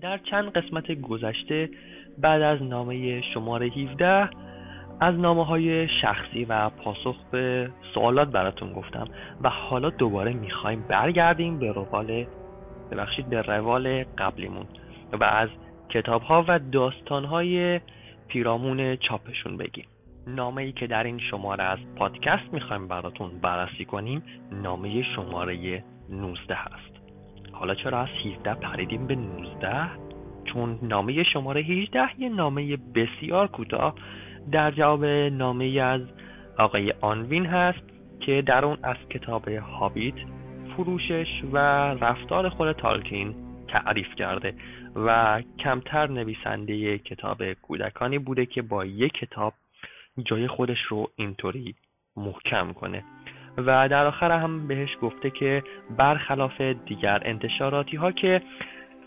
در چند قسمت گذشته بعد از نامه شماره 17 از نامه های شخصی و پاسخ به سوالات براتون گفتم و حالا دوباره می‌خوایم برگردیم به روال ببخشید به روال قبلیمون و از کتاب ها و داستان های پیرامون چاپشون بگیم. نامه ای که در این شماره از پادکست می‌خوایم براتون بررسی کنیم نامه شماره 19 هست. حالا چرا از 17 پریدیم به 19 چون نامه شماره 18 یه نامه بسیار کوتاه. در جواب نامه از آقای آنوین هست که در اون از کتاب هابیت فروشش و رفتار خود تالکین تعریف کرده و کمتر نویسنده کتاب کودکانی بوده که با یک کتاب جای خودش رو اینطوری محکم کنه. و در آخر هم بهش گفته که برخلاف دیگر انتشاراتی ها که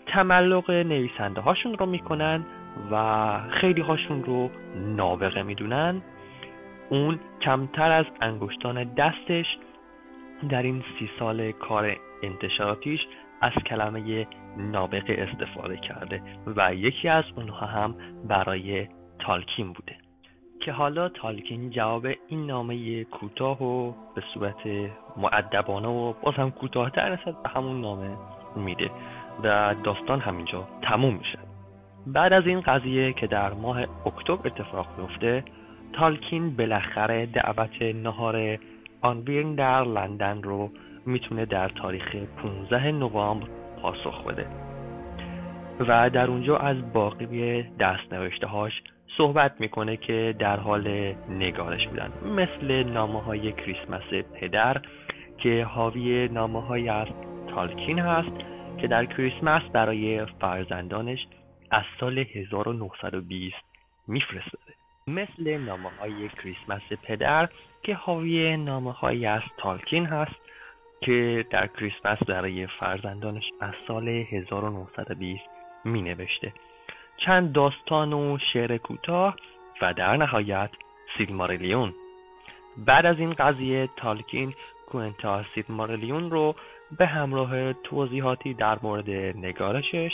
تملق نویسنده هاشون رو می‌کنن و خیلی هاشون رو نابغه می‌دونن اون کمتر از انگشتان دستش در این سی سال کار انتشاراتیش از کلمه نابغه استفاده کرده و یکی از اونها هم برای تالکین بوده. که حالا تالکین جواب این نامه کوتاه و به صورت معدبانه و باز هم کوتاهتر نسبت به همون نامه میده و داستان همینجا تموم میشه. بعد از این قضیه که در ماه اکتبر اتفاق میفته تالکین بالاخره دعوت نهار آنویرن در لندن رو می‌تونه در تاریخ 15 نوامبر پاسخ بده. و در اونجا از باقی دست نوشته هاش صحبت می‌کنه که در حال نگارش بودن. مثل نامه های کریسمس پدر که حاوی نامه های از تالکین هست که در کریسمس برای فرزندانش از سال 1920 میفرستاده. مثل نامه های کریسمس پدر که حاوی نامه های از تالکین هست که در کریسمس برای فرزندانش از سال 1920 می نوشته چند داستان و شعر کوتاه و در نهایت سیلماریلیون بعد از این قضیه تالکین کوئنتا سیلماریلیون رو به همراه توضیحاتی در مورد نگارشش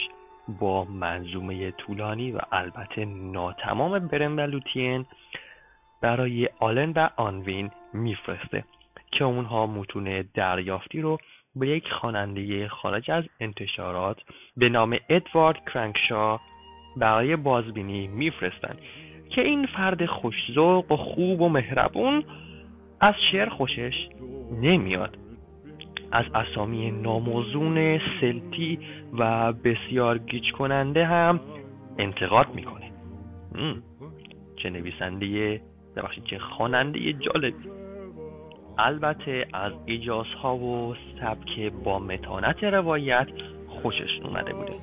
با منظومه طولانی و البته ناتمام برم و لوتین برای آلن و آنوین میفرسته که اونها متون دریافتی رو به یک خواننده خارج از انتشارات به نام ادوارد کرنکشا برای بازبینی میفرستند که این فرد خوشزوق و خوب و مهربون از شعر خوشش نمیاد. از اسامی ناموزون سلتی و بسیار گیج کننده هم انتقاد می‌کنه. چه نویسنده ببخشید چه خواننده جالبی البته از ایجازها و سبک با متانت روایت خوشش اومده بوده.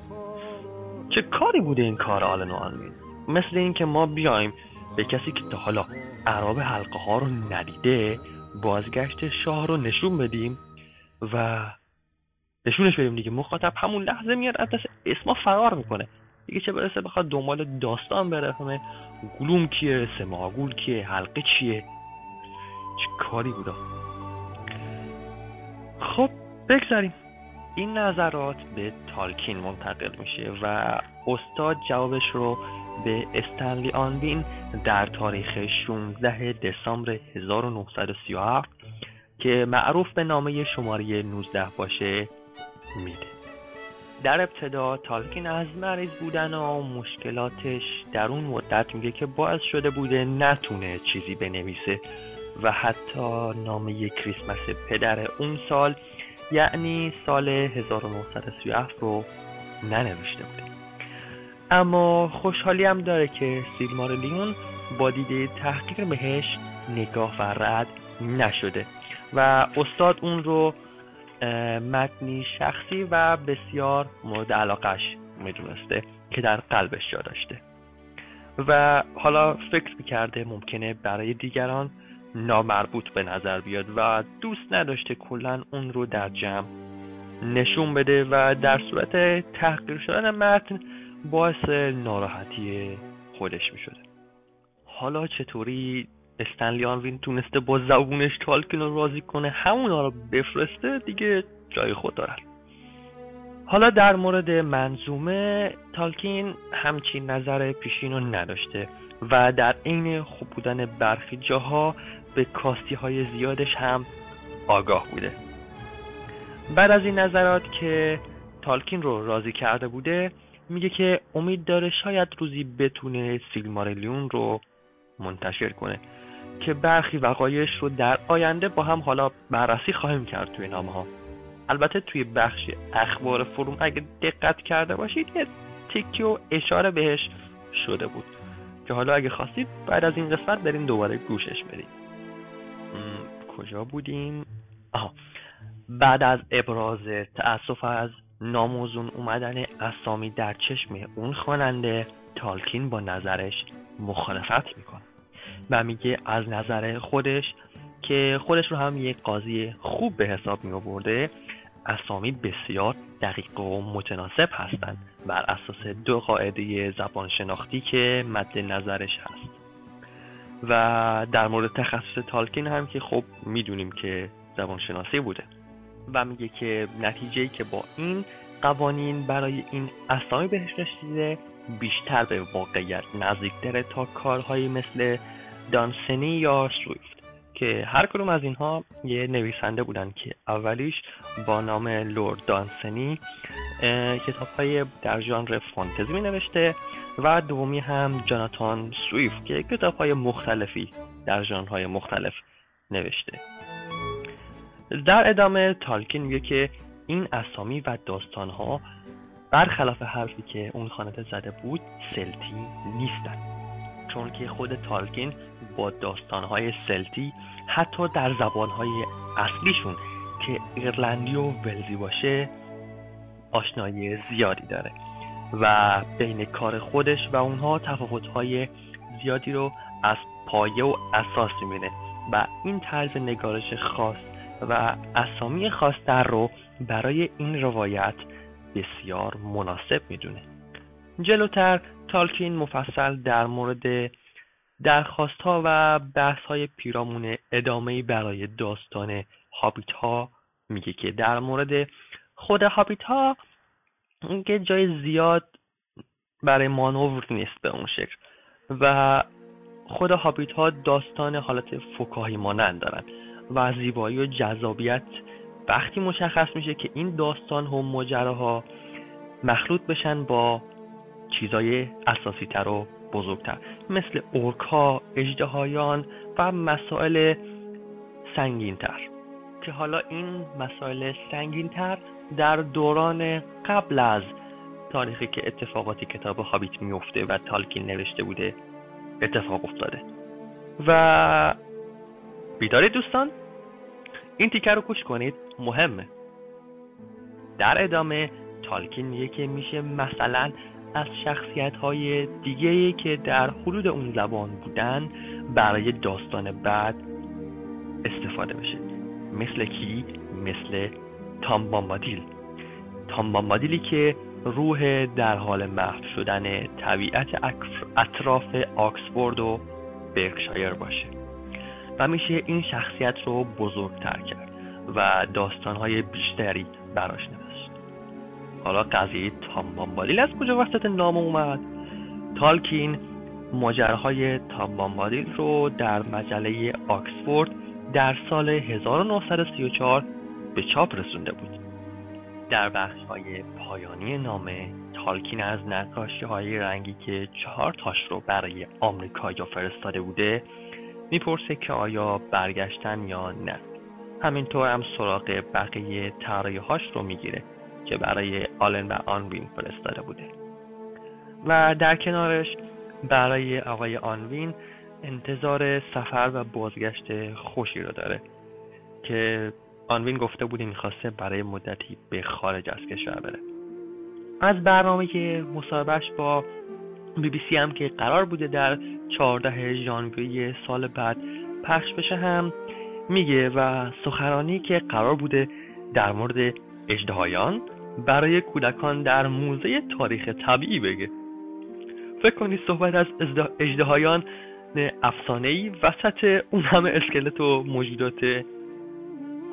چه کاری بوده این کار آلن و آنوین مثل اینکه ما بیایم به کسی که تا حالا عراب حلقه ها رو ندیده بازگشت شاه رو نشون بدیم و نشونش بدیم دیگه. مخاطب همون لحظه میاد از دست اسما فرار می‌کنه. دیگه چه برسه بخواد دنبال داستان بره؟ همه گلوم کیه؟ سماگول کیه؟ حلقه چیه؟ چه کاری بودا. خب بگذاریم. این نظرات به تالکین منتقل میشه و استاد جوابش رو به استنلی آنوین در تاریخ 16 دسامبر 1937 که معروف به نامه شماره 19 باشه میده. در ابتدا تالکین از مریض بودن و مشکلاتش در اون مدت میگه که باعث شده بوده نتونه چیزی بنویسه. و حتی نامه کریسمس پدر اون سال یعنی سال 1937 رو ننوشته بوده. اما خوشحالی هم داره که سیلمارلیون با دیده تحقیر بهش نگاه و رد نشده و استاد اون رو متنی شخصی و بسیار مورد علاقش می‌دونسته که در قلبش جا داشته. و حالا فکر می‌کرده ممکنه برای دیگران نامربوط به نظر بیاد و دوست نداشته کلا اون رو در جمع نشون بده و در صورت تحقیر شدن متن باعث ناراحتی خودش می شده حالا چطوری استنلی آنوین تونسته با زبونش تالکین رو راضی کنه؟ همونا رو بفرسته دیگه جای خود دارن. حالا در مورد منظومه تالکین همچین نظر پیشین رو نداشته و در عین خوب بودن برخی جاها به کاستی های زیادش هم آگاه بوده. بعد از این نظرات که تالکین رو راضی کرده بوده میگه که امید داره شاید روزی بتونه سیلمارلیون رو منتشر کنه که برخی وقایش رو در آینده با هم حالا بررسی خواهیم کرد توی نامه ها البته توی بخش اخبار فروم اگه دقت کرده باشید یه تیکی و اشاره بهش شده بود که حالا اگه خواستید بعد از این قسمت بریم دوباره گوشش بریم کجا بودیم؟ آها بعد از ابراز تأسف از ناموزون اومدن اسامی در چشم اون خواننده تالکین با نظرش مخالفت می‌کنه و میگه از نظر خودش که خودش رو هم یک قاضی خوب به حساب می اسامی بسیار دقیق و متناسب هستند. بر اساس دو قاعده زبان شناختی که مد نظرش هست. و در مورد تخصص تالکین هم که خب می‌دونیم که زبان شناسی بوده. و میگه که نتیجه که با این قوانین برای این اسامی بهش رسیده بیشتر به واقعیت نزدیکتره تا کارهایی مثل دانسنی یا سویفت. که هر کدوم از اینها یه نویسنده بودن که اولیش با نام لورد دانسنی کتاب های در ژانر فانتزی می نوشته و دومی هم جاناتان سویفت که کتاب های مختلفی در ژانرهای مختلف نوشته. در ادامه تالکین میگه که این اسامی و داستان ها برخلاف حرفی که اون خانده زده بود سلتی نیستن. چون که خود تالکین با داستانهای سلتی حتی در زبانهای اصلیشون که ایرلندی و ولزی باشه آشنایی زیادی داره و بین کار خودش و اونها تفاوتهای زیادی رو از پایه و اساس می‌بینه و این طرز نگارش خاص و اسامی خاص در رو برای این روایت بسیار مناسب می‌دونه. جلوتر تالکین مفصل در مورد درخواست ها و بحث های پیرامون ادامه برای داستان هابیت ها میگه که در مورد خود هابیت ها که جای زیاد برای مانور نیست به اون شکل و خود هابیت ها داستان حالت فکاهی مانند دارن و زیبایی و جذابیت وقتی مشخص میشه که این داستان و ماجراها مخلوط بشن با چیزای اساسی تر و بزرگتر مثل اورکا، اجدهایان و مسائل سنگینتر. که حالا این مسائل سنگینتر در دوران قبل از تاریخی که اتفاقاتی کتاب هابیت میفته و تالکین نوشته بوده اتفاق افتاده. و بیداری دوستان این تیکه رو گوش کنید. مهمه. در ادامه تالکین میگه که میشه مثلا از شخصیت های دیگه که در حدود اون زبان بودن برای داستان بعد استفاده بشه. مثل کی؟ مثل تام بامبادیل. تام بامبادیلی که روح در حال محو شدن طبیعت اطراف آکسفورد و برکشایر باشه. و میشه این شخصیت رو بزرگتر کرد و داستانهای بیشتری براش نوشت. حالا قضیه تام بامبادیل از کجا وسط نام اومد؟ تالکین ماجراهای تام بامبادیل رو در مجله آکسفورد در سال 1934 به چاپ رسونده بود. در بخش های پایانی نامه تالکین از نقاشی های رنگی که چهار تاش رو برای آمریکا فرستاده بوده می‌پرسه که آیا برگشتن یا نه. همینطور هم سراغ بقیه هاش رو می‌گیره. که برای آلن و آنوین فرستاده بوده. و در کنارش برای آقای آنوین انتظار سفر و بازگشت خوشی رو داره که آنوین گفته بود می‌خواسته برای مدتی به خارج از کشور بره. از برنامه مصاحبهش با بی بی سی هم که قرار بوده در 14 ژانویه سال بعد پخش بشه هم میگه و سخرانی که قرار بوده در مورد اجدهایان برای کودکان در موزه تاریخ طبیعی بگه. فکر کنید صحبت از اجدهایان افسانه ای وسط اون همه اسکلت و موجودات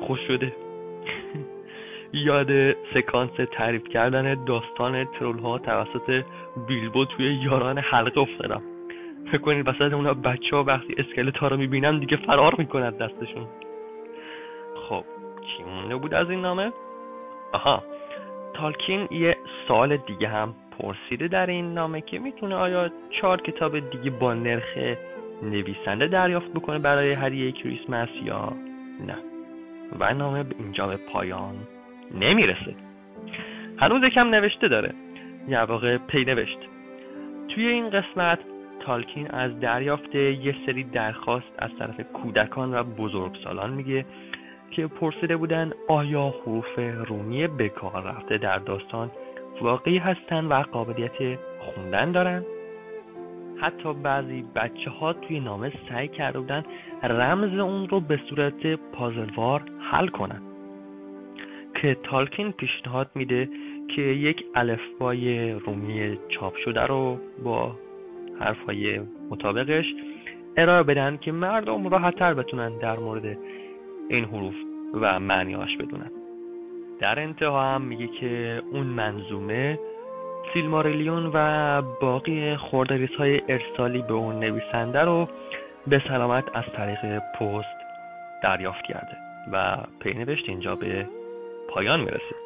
خوش شده. یاد سکانس تعریف کردن داستان ترول ها توسط بیلبو توی یاران حلقه افتادم. فکر کنید وسط اونا بچه ها وقتی اسکلت ها رو می‌بینن دیگه فرار می‌کنن دستشون. خب چی مونده بود از این نامه؟ آها. تالکین یه سال دیگه هم پرسیده در این نامه که می‌تونه آیا چهار کتاب دیگه با نرخ نویسنده دریافت بکنه برای هدیه کریسمس یا نه؟ و نامه به اینجا به پایان نمی‌رسه. هنوز یکم نوشته داره. یه واقع پی نوشت. توی این قسمت تالکین از دریافت یه سری درخواست از طرف کودکان و بزرگسالان میگه که پرسیده بودن آیا حروف رومی بکار رفته در داستان واقعی هستن و قابلیت خوندن دارن؟ حتی بعضی بچه ها توی نامه سعی کرده بودن رمز اون رو به صورت پازلوار حل کنن. که تالکین پیشنهاد میده که یک الفبای رومی چاپ شده رو با حرفهای مطابقش ارائه بدن که مردم راحتتر بتونن در مورد این حروف و معنیاش بدونن. در انتها هم میگه که اون منظومه سیلماریلیون و باقی خوردریس های ارسالی به اون نویسنده رو به سلامت از طریق پست دریافت کرده و پینوشت اینجا به پایان می‌رسه.